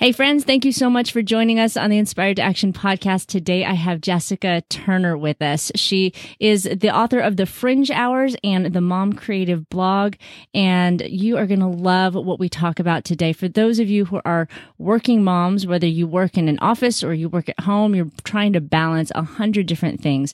Hey, friends, thank you so much for joining us on the Inspired to Action podcast. Today, I have Jessica Turner with us. She is the author of The Fringe Hours and the Mom Creative blog. And you are going to love what we talk about today. For those of you who are working moms, whether you work in an office or you work at home, you're trying to balance a hundred different things.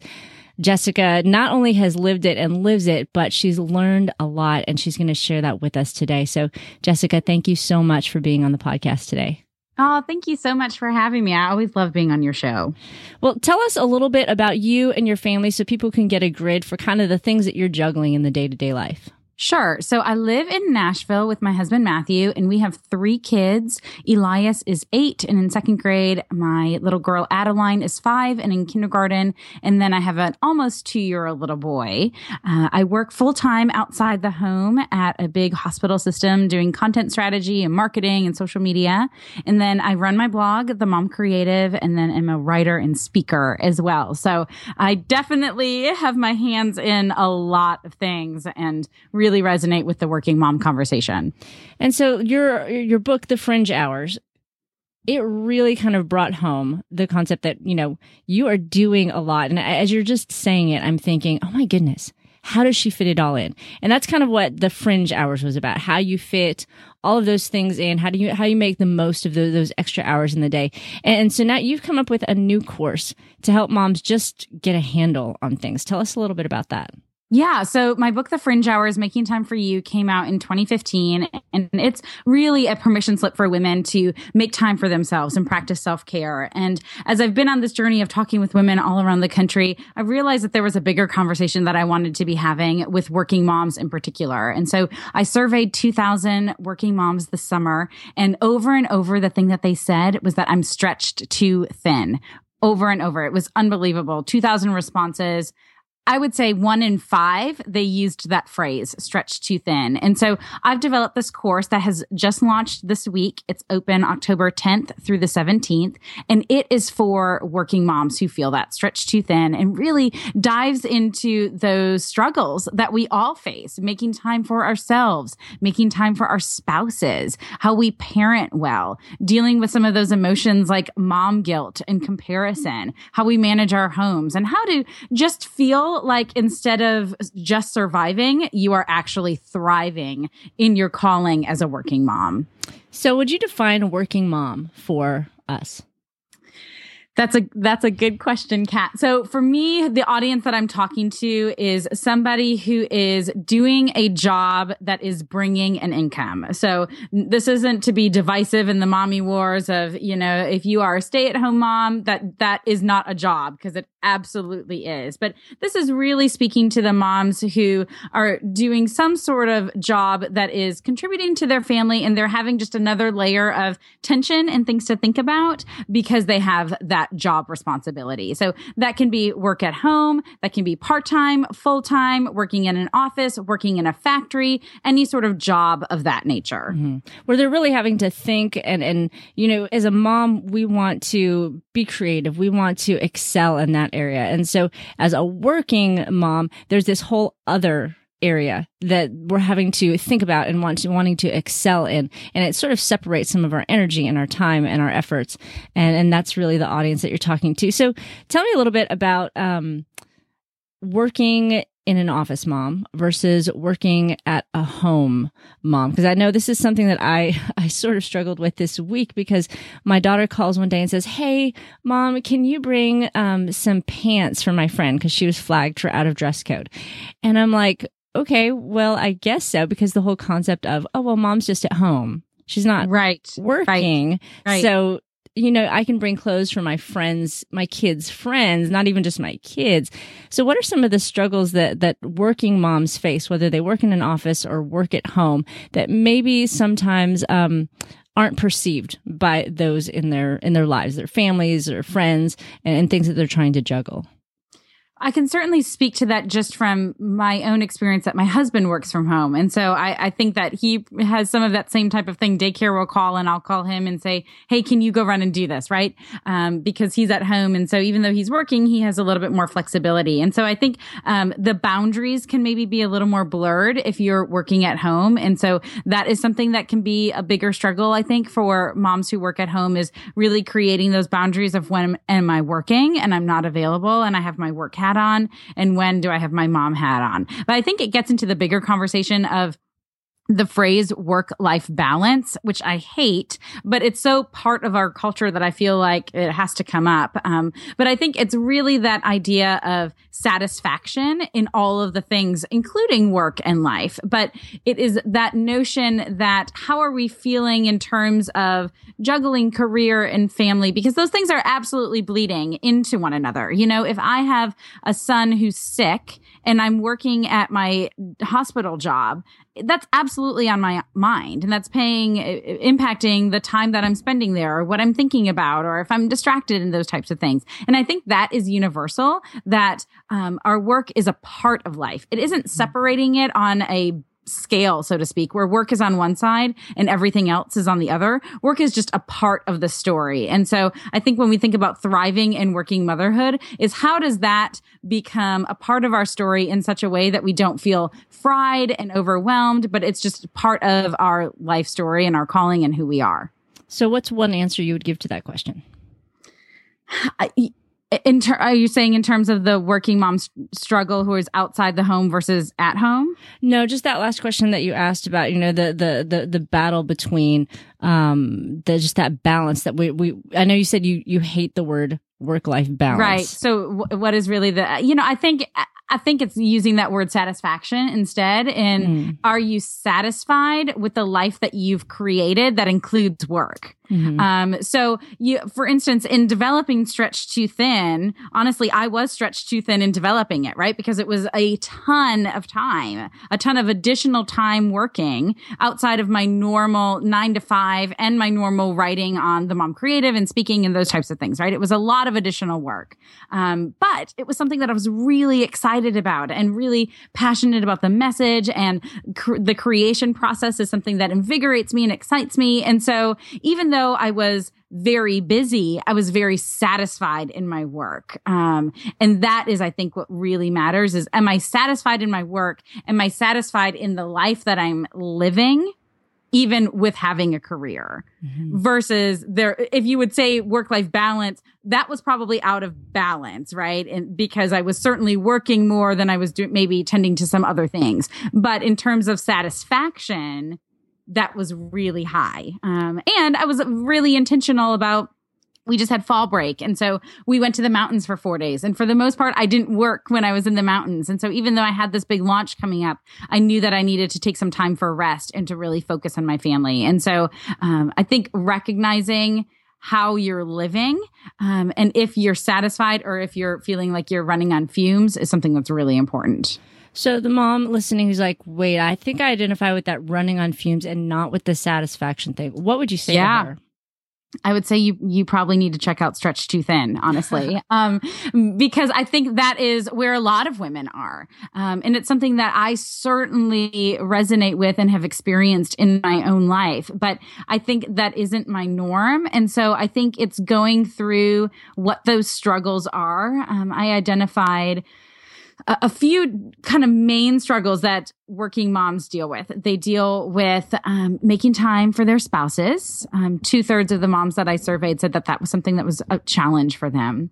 Jessica not only has lived it and lives it, but she's learned a lot and she's going to share that with us today. So, Jessica, thank you so much for being on the podcast today. Oh, thank you so much for having me. I always love being on your show. Well, tell us a little bit about you and your family so people can get a grid for kind of the things that you're juggling in the day to day life. Sure. So I live in Nashville with my husband, Matthew, and we have three kids. Elias is eight and in second grade. My little girl, Adeline, is five and in kindergarten. And then I have an almost two year old little boy. Uh, I work full time outside the home at a big hospital system doing content strategy and marketing and social media. And then I run my blog, The Mom Creative, and then I'm a writer and speaker as well. So I definitely have my hands in a lot of things and really really resonate with the working mom conversation. And so your your book, The Fringe Hours, it really kind of brought home the concept that, you know, you are doing a lot. And as you're just saying it, I'm thinking, oh my goodness, how does she fit it all in? And that's kind of what the fringe hours was about. How you fit all of those things in. How do you, how you make the most of those, those extra hours in the day? And, and so now you've come up with a new course to help moms just get a handle on things. Tell us a little bit about that. Yeah. So my book, The Fringe Hours, Making Time for You came out in 2015. And it's really a permission slip for women to make time for themselves and practice self care. And as I've been on this journey of talking with women all around the country, I realized that there was a bigger conversation that I wanted to be having with working moms in particular. And so I surveyed 2000 working moms this summer. And over and over, the thing that they said was that I'm stretched too thin over and over. It was unbelievable. 2000 responses. I would say one in five, they used that phrase, stretched too thin. And so I've developed this course that has just launched this week. It's open October 10th through the 17th. And it is for working moms who feel that stretched too thin and really dives into those struggles that we all face, making time for ourselves, making time for our spouses, how we parent well, dealing with some of those emotions like mom guilt and comparison, how we manage our homes and how to just feel like instead of just surviving, you are actually thriving in your calling as a working mom. So, would you define a working mom for us? That's a that's a good question, Kat. So for me, the audience that I'm talking to is somebody who is doing a job that is bringing an income. So this isn't to be divisive in the mommy wars of, you know, if you are a stay-at-home mom, that that is not a job because it absolutely is. But this is really speaking to the moms who are doing some sort of job that is contributing to their family and they're having just another layer of tension and things to think about because they have that job responsibility. So that can be work at home, that can be part time, full time, working in an office, working in a factory, any sort of job of that nature. Mm-hmm. Where they're really having to think and, and, you know, as a mom, we want to be creative. We want to excel in that area. And so as a working mom, there's this whole other area that we're having to think about and want to, wanting to excel in. And it sort of separates some of our energy and our time and our efforts. And, and that's really the audience that you're talking to. So tell me a little bit about, um, working in an office mom versus working at a home mom because i know this is something that i i sort of struggled with this week because my daughter calls one day and says hey mom can you bring um, some pants for my friend because she was flagged for out of dress code and i'm like okay, well, I guess so, because the whole concept of, oh, well, mom's just at home. She's not right working. Right, right. So, you know, I can bring clothes for my friends, my kids' friends, not even just my kids. So what are some of the struggles that, that working moms face, whether they work in an office or work at home that maybe sometimes, um, aren't perceived by those in their in their lives, their families or friends, and, and things that they're trying to juggle. I can certainly speak to that just from my own experience that my husband works from home. And so I, I, think that he has some of that same type of thing. Daycare will call and I'll call him and say, Hey, can you go run and do this? Right. Um, because he's at home. And so even though he's working, he has a little bit more flexibility. And so I think, um, the boundaries can maybe be a little more blurred if you're working at home. And so that is something that can be a bigger struggle, I think, for moms who work at home is really creating those boundaries of when am I working and I'm not available and I have my work hat hat on and when do I have my mom hat on. But I think it gets into the bigger conversation of the phrase work life balance, which I hate, but it's so part of our culture that I feel like it has to come up. Um, but I think it's really that idea of satisfaction in all of the things, including work and life. But it is that notion that how are we feeling in terms of juggling career and family? Because those things are absolutely bleeding into one another. You know, if I have a son who's sick and I'm working at my hospital job, that's absolutely on my mind and that's paying impacting the time that i'm spending there or what i'm thinking about or if i'm distracted in those types of things. And i think that is universal that um, our work is a part of life. It isn't separating it on a scale, so to speak, where work is on one side and everything else is on the other. Work is just a part of the story. And so I think when we think about thriving and working motherhood is how does that become a part of our story in such a way that we don't feel fried and overwhelmed, but it's just part of our life story and our calling and who we are. So what's one answer you would give to that question? I, in ter- are you saying in terms of the working mom struggle who is outside the home versus at home? No, just that last question that you asked about, you know, the the the, the battle between um the just that balance that we we I know you said you you hate the word work life balance. Right. So w- what is really the you know, I think I think it's using that word satisfaction instead. And mm. are you satisfied with the life that you've created that includes work? Mm-hmm. Um, so you, for instance, in developing Stretch Too Thin, honestly, I was stretched too thin in developing it, right? Because it was a ton of time, a ton of additional time working outside of my normal nine to five and my normal writing on the mom creative and speaking and those types of things, right? It was a lot of additional work. Um, but it was something that I was really excited about and really passionate about the message and cr- the creation process is something that invigorates me and excites me. And so even though I was very busy, I was very satisfied in my work. Um, and that is, I think, what really matters is, am I satisfied in my work? Am I satisfied in the life that I'm living? Even with having a career mm-hmm. versus there if you would say work life balance that was probably out of balance right and because i was certainly working more than i was doing maybe tending to some other things but in terms of satisfaction that was really high. Um, and I was really intentional about we just had fall break. And so we went to the mountains for four days. And for the most part, I didn't work when I was in the mountains. And so even though I had this big launch coming up, I knew that I needed to take some time for rest and to really focus on my family. And so um, I think recognizing how you're living um, and if you're satisfied or if you're feeling like you're running on fumes is something that's really important. So the mom listening who's like, wait, I think I identify with that running on fumes and not with the satisfaction thing. What would you say yeah. I would say you you probably need to check out Stretch Too Thin, honestly, um, because I think that is where a lot of women are, um, and it's something that I certainly resonate with and have experienced in my own life. But I think that isn't my norm, and so I think it's going through what those struggles are. Um, I identified a, few kind of main struggles that working moms deal with. They deal with um, making time for their spouses. Um, Two thirds of the moms that I surveyed said that that was something that was a challenge for them.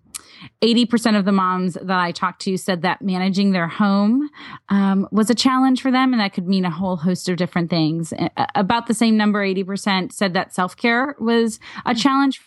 80% of the moms that I talked to said that managing their home um, was a challenge for them, and that could mean a whole host of different things. About the same number, 80% said that self care was a challenge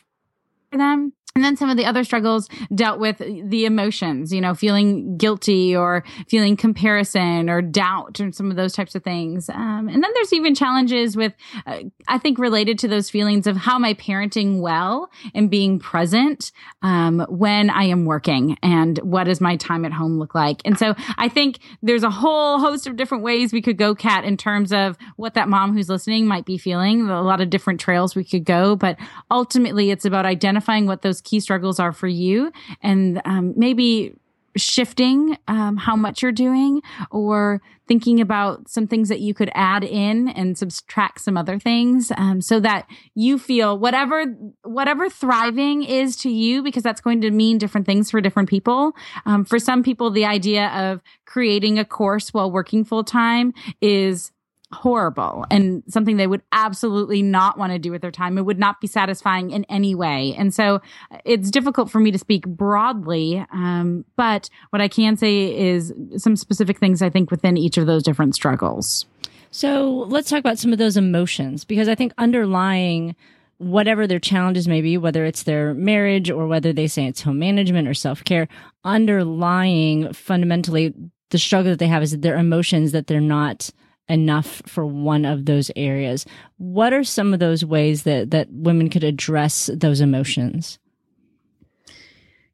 for them. And then some of the other struggles dealt with the emotions, you know, feeling guilty or feeling comparison or doubt and some of those types of things. Um, and then there's even challenges with, uh, I think, related to those feelings of how am I parenting well and being present um, when I am working and what does my time at home look like. And so I think there's a whole host of different ways we could go, Kat, in terms of what that mom who's listening might be feeling. A lot of different trails we could go, but ultimately it's about identifying what those key struggles are for you and um, maybe shifting um, how much you're doing or thinking about some things that you could add in and subtract some other things um, so that you feel whatever whatever thriving is to you because that's going to mean different things for different people. Um, for some people the idea of creating a course while working full time is horrible and something they would absolutely not want to do with their time. It would not be satisfying in any way. And so it's difficult for me to speak broadly. Um, but what I can say is some specific things I think within each of those different struggles. So let's talk about some of those emotions because I think underlying whatever their challenges may be, whether it's their marriage or whether they say it's home management or self care, underlying fundamentally the struggle that they have is their emotions that they're not enough for one of those areas. What are some of those ways that that women could address those emotions?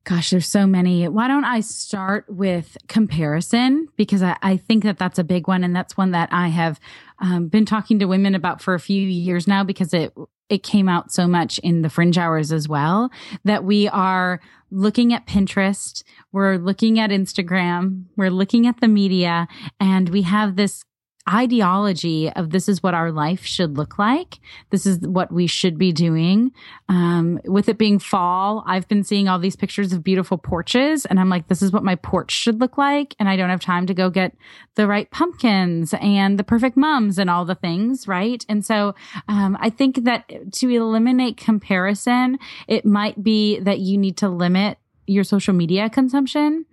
Gosh, there's so many. Why don't I start with comparison? Because I, I think that that's a big one. And that's one that I have um, been talking to women about for a few years now because it, it came out so much in the fringe hours as well that we are looking at Pinterest, we're looking at Instagram, we're looking at the media, and we have this ideology of this is what our life should look like. This is what we should be doing. Um, with it being fall, I've been seeing all these pictures of beautiful porches and I'm like, this is what my porch should look like. And I don't have time to go get the right pumpkins and the perfect mums and all the things. Right. And so, um, I think that to eliminate comparison, it might be that you need to limit your social media consumption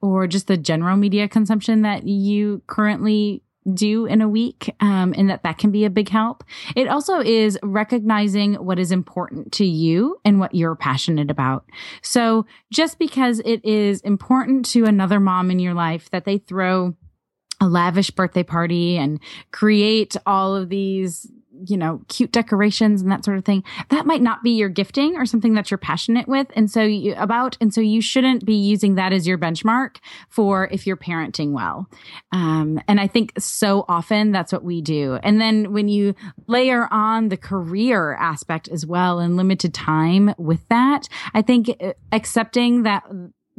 or just the general media consumption that you currently do in a week um, and that that can be a big help. It also is recognizing what is important to you and what you're passionate about. So just because it is important to another mom in your life that they throw a lavish birthday party and create all of these you know, cute decorations and that sort of thing. That might not be your gifting or something that you're passionate with. And so you about, and so you shouldn't be using that as your benchmark for if you're parenting well. Um, and I think so often that's what we do. And then when you layer on the career aspect as well and limited time with that, I think uh, accepting that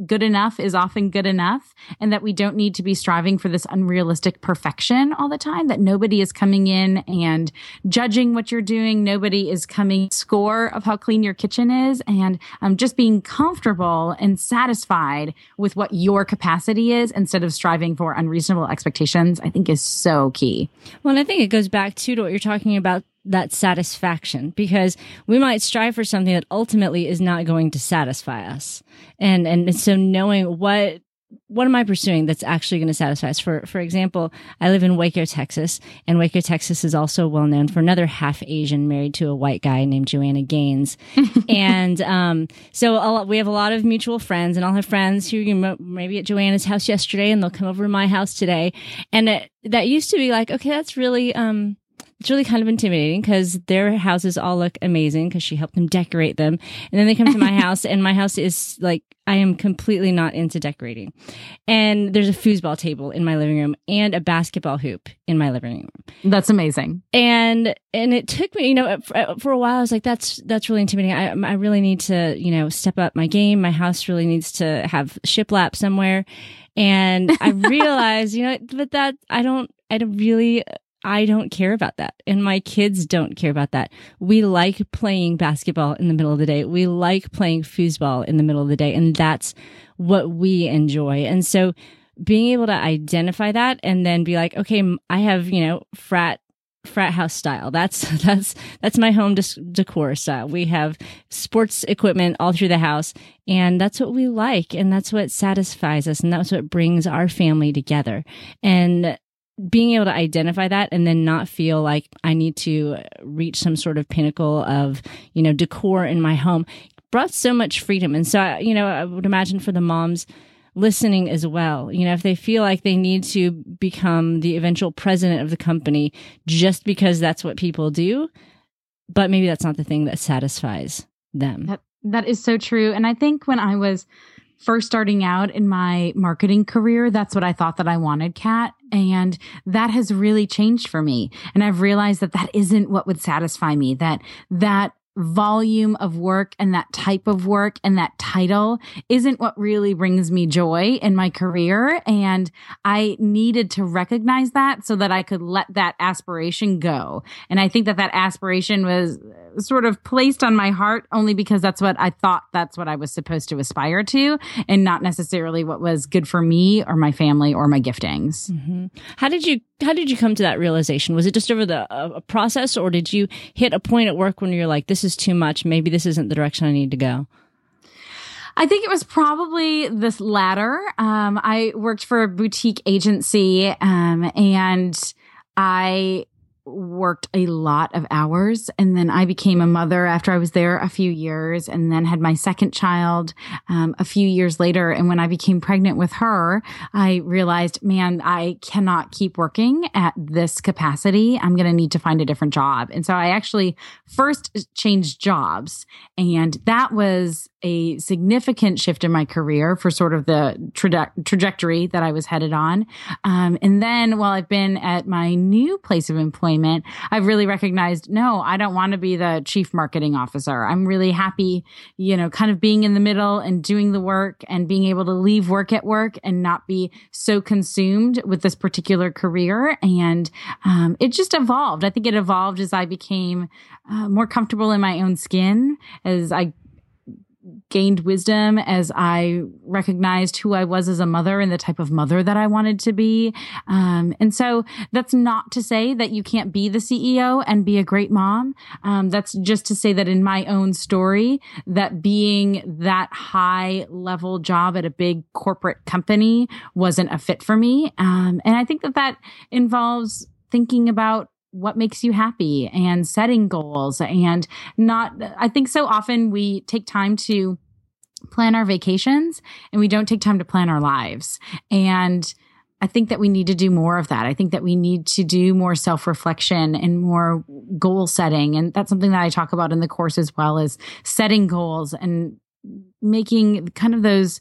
good enough is often good enough and that we don't need to be striving for this unrealistic perfection all the time that nobody is coming in and judging what you're doing. Nobody is coming score of how clean your kitchen is. And um, just being comfortable and satisfied with what your capacity is instead of striving for unreasonable expectations i think is so key. Well and i think it goes back to, to what you're talking about that satisfaction because we might strive for something that ultimately is not going to satisfy us. And and so knowing what what am I pursuing that's actually going to satisfy us? For for example, I live in Waco, Texas, and Waco, Texas is also well known for another half Asian married to a white guy named Joanna Gaines, and um, so lot, we have a lot of mutual friends, and I'll have friends who you know, maybe at Joanna's house yesterday, and they'll come over to my house today, and it, that used to be like, okay, that's really um, it's really kind of intimidating because their houses all look amazing because she helped them decorate them. And then they come to my house and my house is like, I am completely not into decorating. And there's a foosball table in my living room and a basketball hoop in my living room. That's amazing. And, and it took me, you know, for, for a while, I was like, that's, that's really intimidating. I, I really need to, you know, step up my game. My house really needs to have shiplap somewhere. And I realized, you know, but that I don't, I don't really I don't care about that. And my kids don't care about that. We like playing basketball in the middle of the day. We like playing foosball in the middle of the day. And that's what we enjoy. And so being able to identify that and then be like, okay, I have, you know, frat frat house style. That's that's that's my home decor style. We have sports equipment all through the house, and that's what we like, and that's what satisfies us, and that's what brings our family together. And being able to identify that and then not feel like I need to reach some sort of pinnacle of, you know, decor in my home. brought so much freedom. And so, you know, I would imagine for the moms listening as well, you know, if they feel like they need to become the eventual president of the company just because that's what people do, but maybe that's not the thing that satisfies them. That, that is so true. And I think when I was first starting out in my marketing career, that's what I thought that I wanted, Kat. And that has really changed for me. And I've realized that that isn't what would satisfy me, that that volume of work and that type of work and that title isn't what really brings me joy in my career. And I needed to recognize that so that I could let that aspiration go. And I think that that aspiration was sort of placed on my heart only because that's what I thought that's what I was supposed to aspire to and not necessarily what was good for me or my family or my giftings. Mm-hmm. How did you how did you come to that realization? Was it just over the uh, process or did you hit a point at work when you're like this is too much. Maybe this isn't the direction I need to go. I think it was probably this latter. Um, I worked for a boutique agency, um, and I worked a lot of hours and then I became a mother after I was there a few years and then had my second child um, a few years later. And when I became pregnant with her, I realized, man, I cannot keep working at this capacity. I'm going to need to find a different job. And so I actually first changed jobs and that was a significant shift in my career for sort of the traje- trajectory that I was headed on. Um, and then while I've been at my new place of employment, I've really recognized, no, I don't want to be the chief marketing officer. I'm really happy, you know, kind of being in the middle and doing the work and being able to leave work at work and not be so consumed with this particular career. And um, it just evolved. I think it evolved as I became uh, more comfortable in my own skin, as I gained wisdom as I recognized who I was as a mother and the type of mother that I wanted to be. Um, and so that's not to say that you can't be the CEO and be a great mom. Um, that's just to say that in my own story, that being that high level job at a big corporate company wasn't a fit for me. Um, and I think that that involves thinking about what makes you happy and setting goals and not i think so often we take time to plan our vacations and we don't take time to plan our lives and I think that we need to do more of that. I think that we need to do more self reflection and more goal setting. And that's something that I talk about in the course as well as setting goals and making kind of those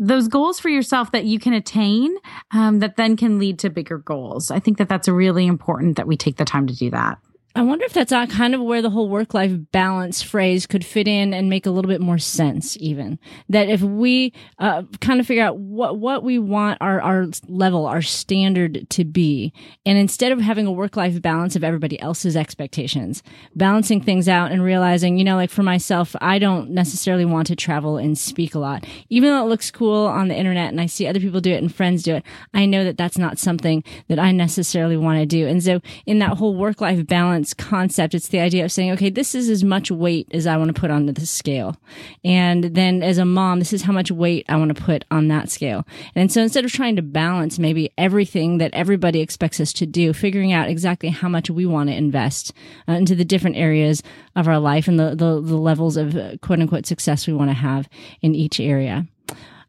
those goals for yourself that you can attain um, that then can lead to bigger goals. I think that that's really important that we take the time to do that. I wonder if that's not kind of where the whole work life balance phrase could fit in and make a little bit more sense, even. That if we uh, kind of figure out what, what we want our, our level, our standard to be, and instead of having a work life balance of everybody else's expectations, balancing things out and realizing, you know, like for myself, I don't necessarily want to travel and speak a lot. Even though it looks cool on the internet and I see other people do it and friends do it, I know that that's not something that I necessarily want to do. And so in that whole work life balance, balance concept. It's the idea of saying, okay, this is as much weight as I want to put onto the scale. And then as a mom, this is how much weight I want to put on that scale. And so instead of trying to balance maybe everything that everybody expects us to do, figuring out exactly how much we want to invest uh, into the different areas of our life and the, the, the levels of uh, quote unquote success we want to have in each area.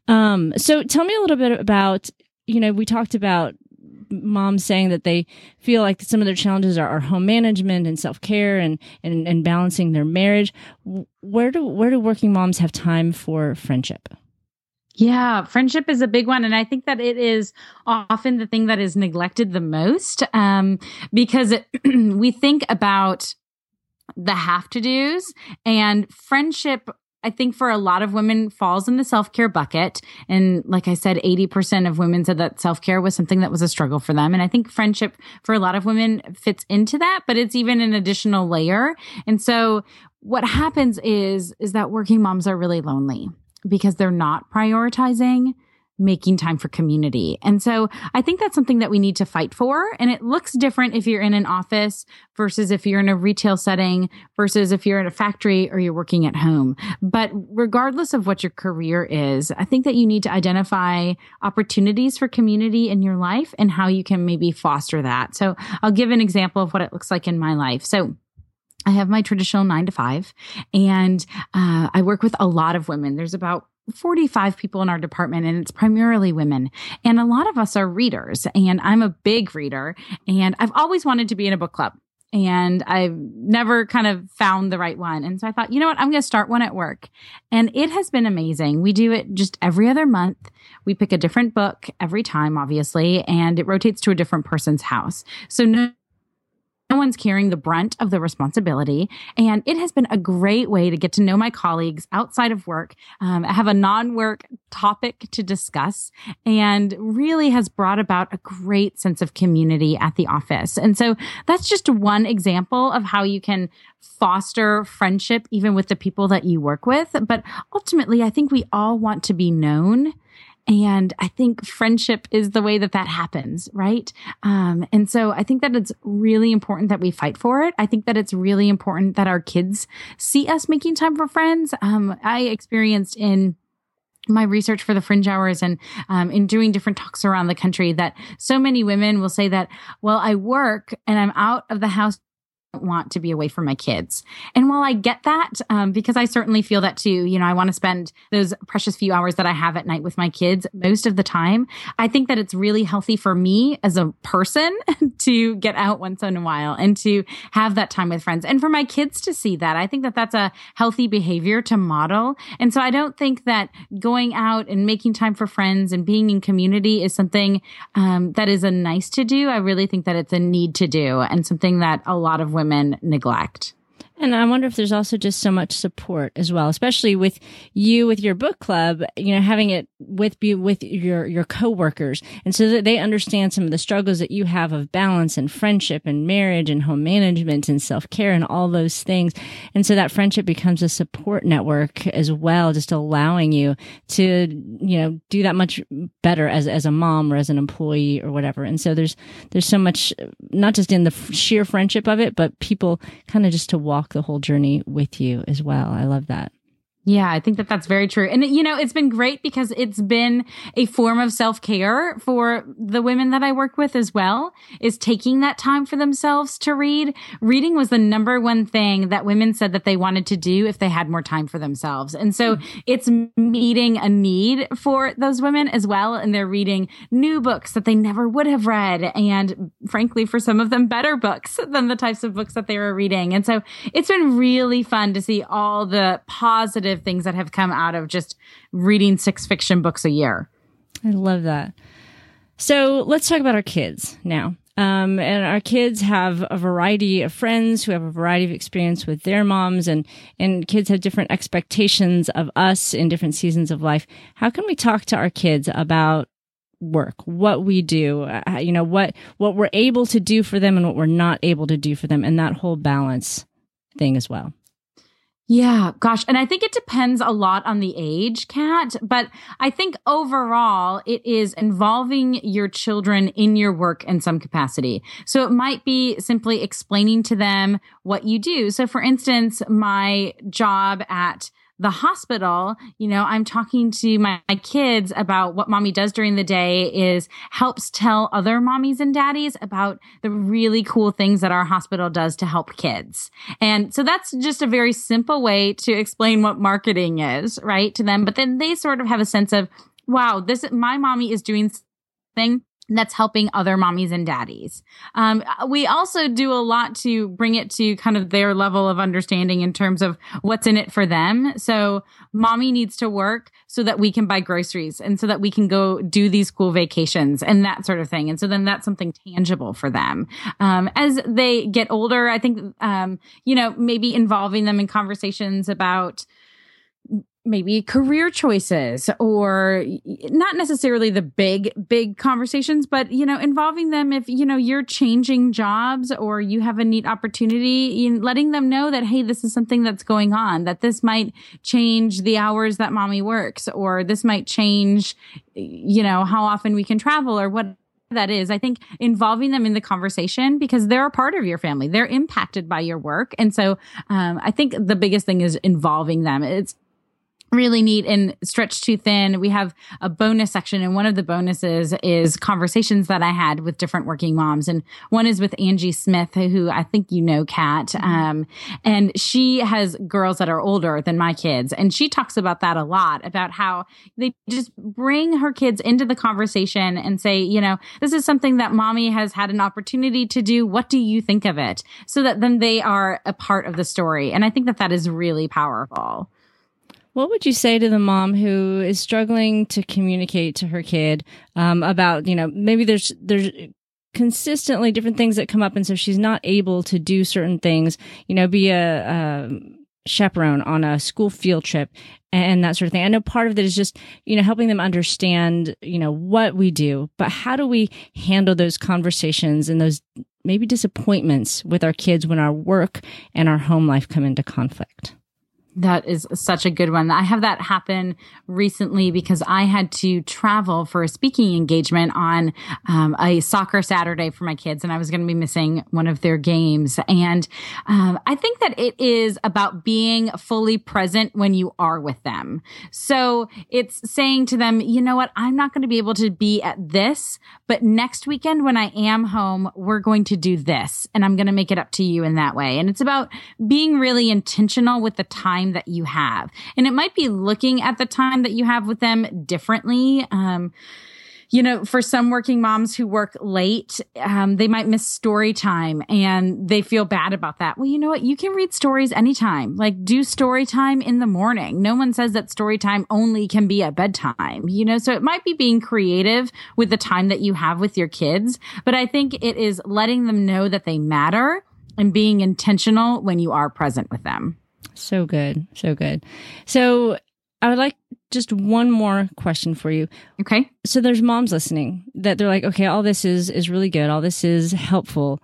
Um, so tell me a little bit about, you know, we talked about moms saying that they feel like some of their challenges are, are home management and self care and, and and balancing their marriage. Where do where do working moms have time for friendship? Yeah, friendship is a big one. And I think that it is often the thing that is neglected the most um, because it, we think about the have to do's and friendship I think for a lot of women falls in the self-care bucket. And like I said, 80% of women said that self-care was something that was a struggle for them. And I think friendship for a lot of women fits into that, but it's even an additional layer. And so what happens is, is that working moms are really lonely because they're not prioritizing making time for community. And so I think that's something that we need to fight for. And it looks different if you're in an office versus if you're in a retail setting versus if you're in a factory or you're working at home. But regardless of what your career is, I think that you need to identify opportunities for community in your life and how you can maybe foster that. So I'll give an example of what it looks like in my life. So I have my traditional nine to five, and uh, I work with a lot of women. There's about 45 people in our department and it's primarily women. And a lot of us are readers and I'm a big reader and I've always wanted to be in a book club and I've never kind of found the right one. And so I thought, you know what? I'm going to start one at work. And it has been amazing. We do it just every other month. We pick a different book every time, obviously, and it rotates to a different person's house. So no no one's carrying the brunt of the responsibility. And it has been a great way to get to know my colleagues outside of work, um, have a non work topic to discuss, and really has brought about a great sense of community at the office. And so that's just one example of how you can foster friendship even with the people that you work with. But ultimately, I think we all want to be known and I think friendship is the way that that happens, right? Um, and so I think that it's really important that we fight for it. I think that it's really important that our kids see us making time for friends. Um, I experienced in my research for the fringe hours and um, in doing different talks around the country that so many women will say that well i work and i'm out of the house want to be away from my kids. And while I get that, um, because I certainly feel that too, you know, I want to spend those precious few hours that I have at night with my kids most of the time. I think that it's really healthy for me as a person to get out once in a while and to have that time with friends and for my kids to see that. I think that that's a healthy behavior to model. And so I don't think that going out and making time for friends and being in community is something um, that is a nice to do. I really think that it's a need to do and something that a lot of women women neglect. And I wonder if there's also just so much support as well, especially with you with your book club, you know, having it with be with your your coworkers and so that they understand some of the struggles that you have of balance and friendship and marriage and home management and self-care and all those things. And so that friendship becomes a support network as well, just allowing you to, you know, do that much better as as a mom or as an employee or whatever. And so there's there's so much not just in the sheer friendship of it, but people kind of just to walk the whole journey with you as well. I love that. Yeah, I think that that's very true. And, you know, it's been great because it's been a form of self care for the women that I work with as well, is taking that time for themselves to read. Reading was the number one thing that women said that they wanted to do if they had more time for themselves. And so mm-hmm. it's meeting a need for those women as well. And they're reading new books that they never would have read. And frankly, for some of them, better books than the types of books that they were reading. And so it's been really fun to see all the positive positive things that have come out of just reading six fiction books a year. I love that. So let's talk about our kids now. Um, and our kids have a variety of friends who have a variety of experience with their moms and, and kids have different expectations of us in different seasons of life. How can we talk to our kids about work, what we do, uh, you know, what, what we're able to do for them and what we're not able to do for them and that whole balance thing as well? Yeah, gosh. And I think it depends a lot on the age, Kat. But I think overall, it is involving your children in your work in some capacity. So it might be simply explaining to them what you do. So for instance, my job at the hospital, you know, I'm talking to my, my, kids about what mommy does during the day is helps tell other mommies and daddies about the really cool things that our hospital does to help kids. And so that's just a very simple way to explain what marketing is, right? To them. But then they sort of have a sense of, wow, this, my mommy is doing thing that's helping other mommies and daddies. Um, we also do a lot to bring it to kind of their level of understanding in terms of what's in it for them. So mommy needs to work so that we can buy groceries and so that we can go do these cool vacations and that sort of thing. And so then that's something tangible for them. Um, as they get older, I think, um, you know, maybe involving them in conversations about, maybe career choices or not necessarily the big big conversations but you know involving them if you know you're changing jobs or you have a neat opportunity in letting them know that hey this is something that's going on that this might change the hours that mommy works or this might change you know how often we can travel or what that is. I think involving them in the conversation because they're a part of your family. They're impacted by your work. And so um, I think the biggest thing is involving them. It's really neat and stretched too thin. We have a bonus section and one of the bonuses is conversations that i had with different working moms. And one is with angie smith who i think you know kat. Mm-hmm. um, and she has girls that are older than my kids. And she talks about that a lot about how they just bring her kids into the conversation and say you know this is something that mommy has had an opportunity to do. What do you think of it? So that then they are a part of the story. And i think that that is really powerful what would you say to the mom who is struggling to communicate to her kid um, about, you know, maybe there's there's consistently different things that come up, and so she's not able to do certain things, you know, be a, a chaperone on a school field trip and that sort of thing. I know part of it is just, you know, helping them understand, you know, what we do, but how do we handle those conversations and those maybe disappointments with our kids when our work and our home life come into conflict? That is such a good one. I have that happen recently because I had to travel for a speaking engagement on um, a soccer Saturday for my kids, and I was going to be missing one of their games. And um, I think that it is about being fully present when you are with them. So it's saying to them, you know what, I'm not going to be able to be at this, but next weekend when I am home, we're going to do this, and I'm going to make it up to you in that way. And it's about being really intentional with the time time that you have. And it might be looking at the time that you have with them differently. Um, you know, for some working moms who work late, um, they might miss story time and they feel bad about that. Well, you know what? You can read stories anytime. Like do story time in the morning. No one says that story time only can be at bedtime, you know, so it might be being creative with the time that you have with your kids. But I think it is letting them know that they matter and being intentional when you are present with them. So good. So good. So I would like just one more question for you. Okay. So there's moms listening that they're like, okay, all this is is really good. All this is helpful.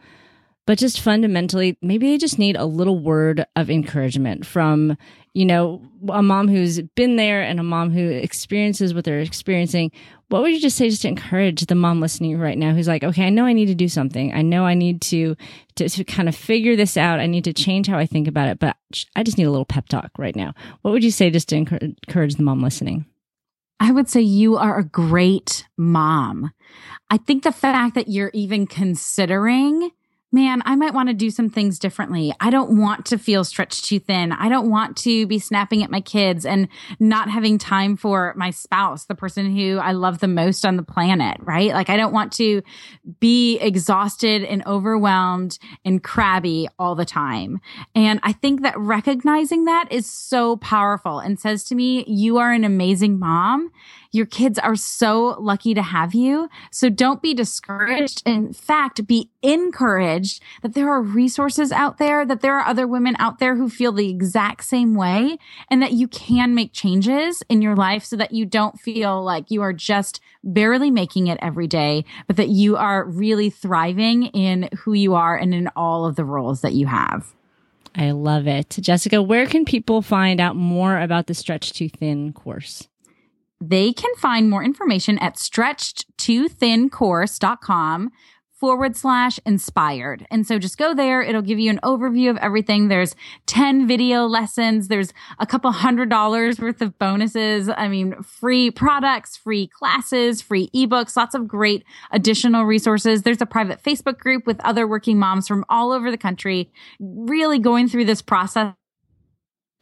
But just fundamentally, maybe they just need a little word of encouragement from, you know, a mom who's been there and a mom who experiences what they're experiencing what would you just say just to encourage the mom listening right now who's like, okay, I know I need to do something. I know I need to, to, to kind of figure this out. I need to change how I think about it, but I just need a little pep talk right now. What would you say just to encourage the mom listening? I would say you are a great mom. I think the fact that you're even considering man, I might want to do some things differently. I don't want to feel stretched too thin. I don't want to be snapping at my kids and not having time for my spouse, the person who I love the most on the planet, right? Like I don't want to be exhausted and overwhelmed and crabby all the time. And I think that recognizing that is so powerful and says to me, you are an amazing mom your kids are so lucky to have you. So don't be discouraged. In fact, be encouraged that there are resources out there, that there are other women out there who feel the exact same way and that you can make changes in your life so that you don't feel like you are just barely making it every day, but that you are really thriving in who you are and in all of the roles that you have. I love it. Jessica, where can people find out more about the Stretch Too Thin course? They can find more information at stretched2thincourse.com forward slash inspired. And so just go there. It'll give you an overview of everything. There's 10 video lessons. There's a couple hundred dollars worth of bonuses. I mean, free products, free classes, free ebooks, lots of great additional resources. There's a private Facebook group with other working moms from all over the country, really going through this process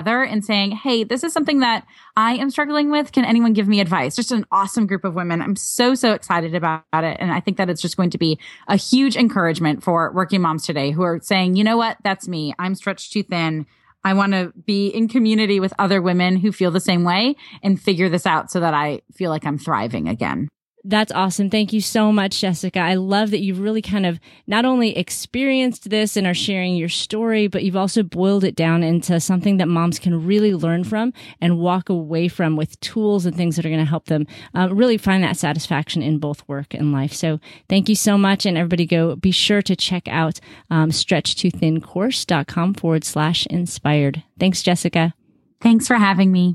and saying, Hey, this is something that I am struggling with. Can anyone give me advice? Just an awesome group of women. I'm so, so excited about it. And I think that it's just going to be a huge encouragement for working moms today who are saying, you know what? That's me. I'm stretched too thin. I want to be in community with other women who feel the same way and figure this out so that I feel like I'm thriving again. That's awesome. Thank you so much, Jessica. I love that you've really kind of not only experienced this and are sharing your story, but you've also boiled it down into something that moms can really learn from and walk away from with tools and things that are going to help them uh, really find that satisfaction in both work and life. So thank you so much. And everybody go be sure to check out um, stretch2thincourse.com forward slash inspired. Thanks, Jessica. Thanks for having me.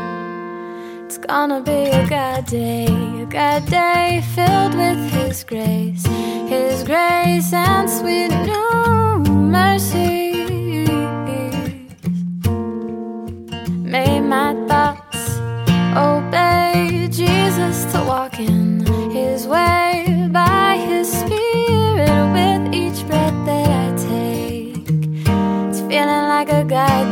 Gonna be a good day, a good day filled with His grace, His grace and sweet new mercies. May my thoughts obey Jesus to walk in His way by His Spirit with each breath that I take. It's feeling like a good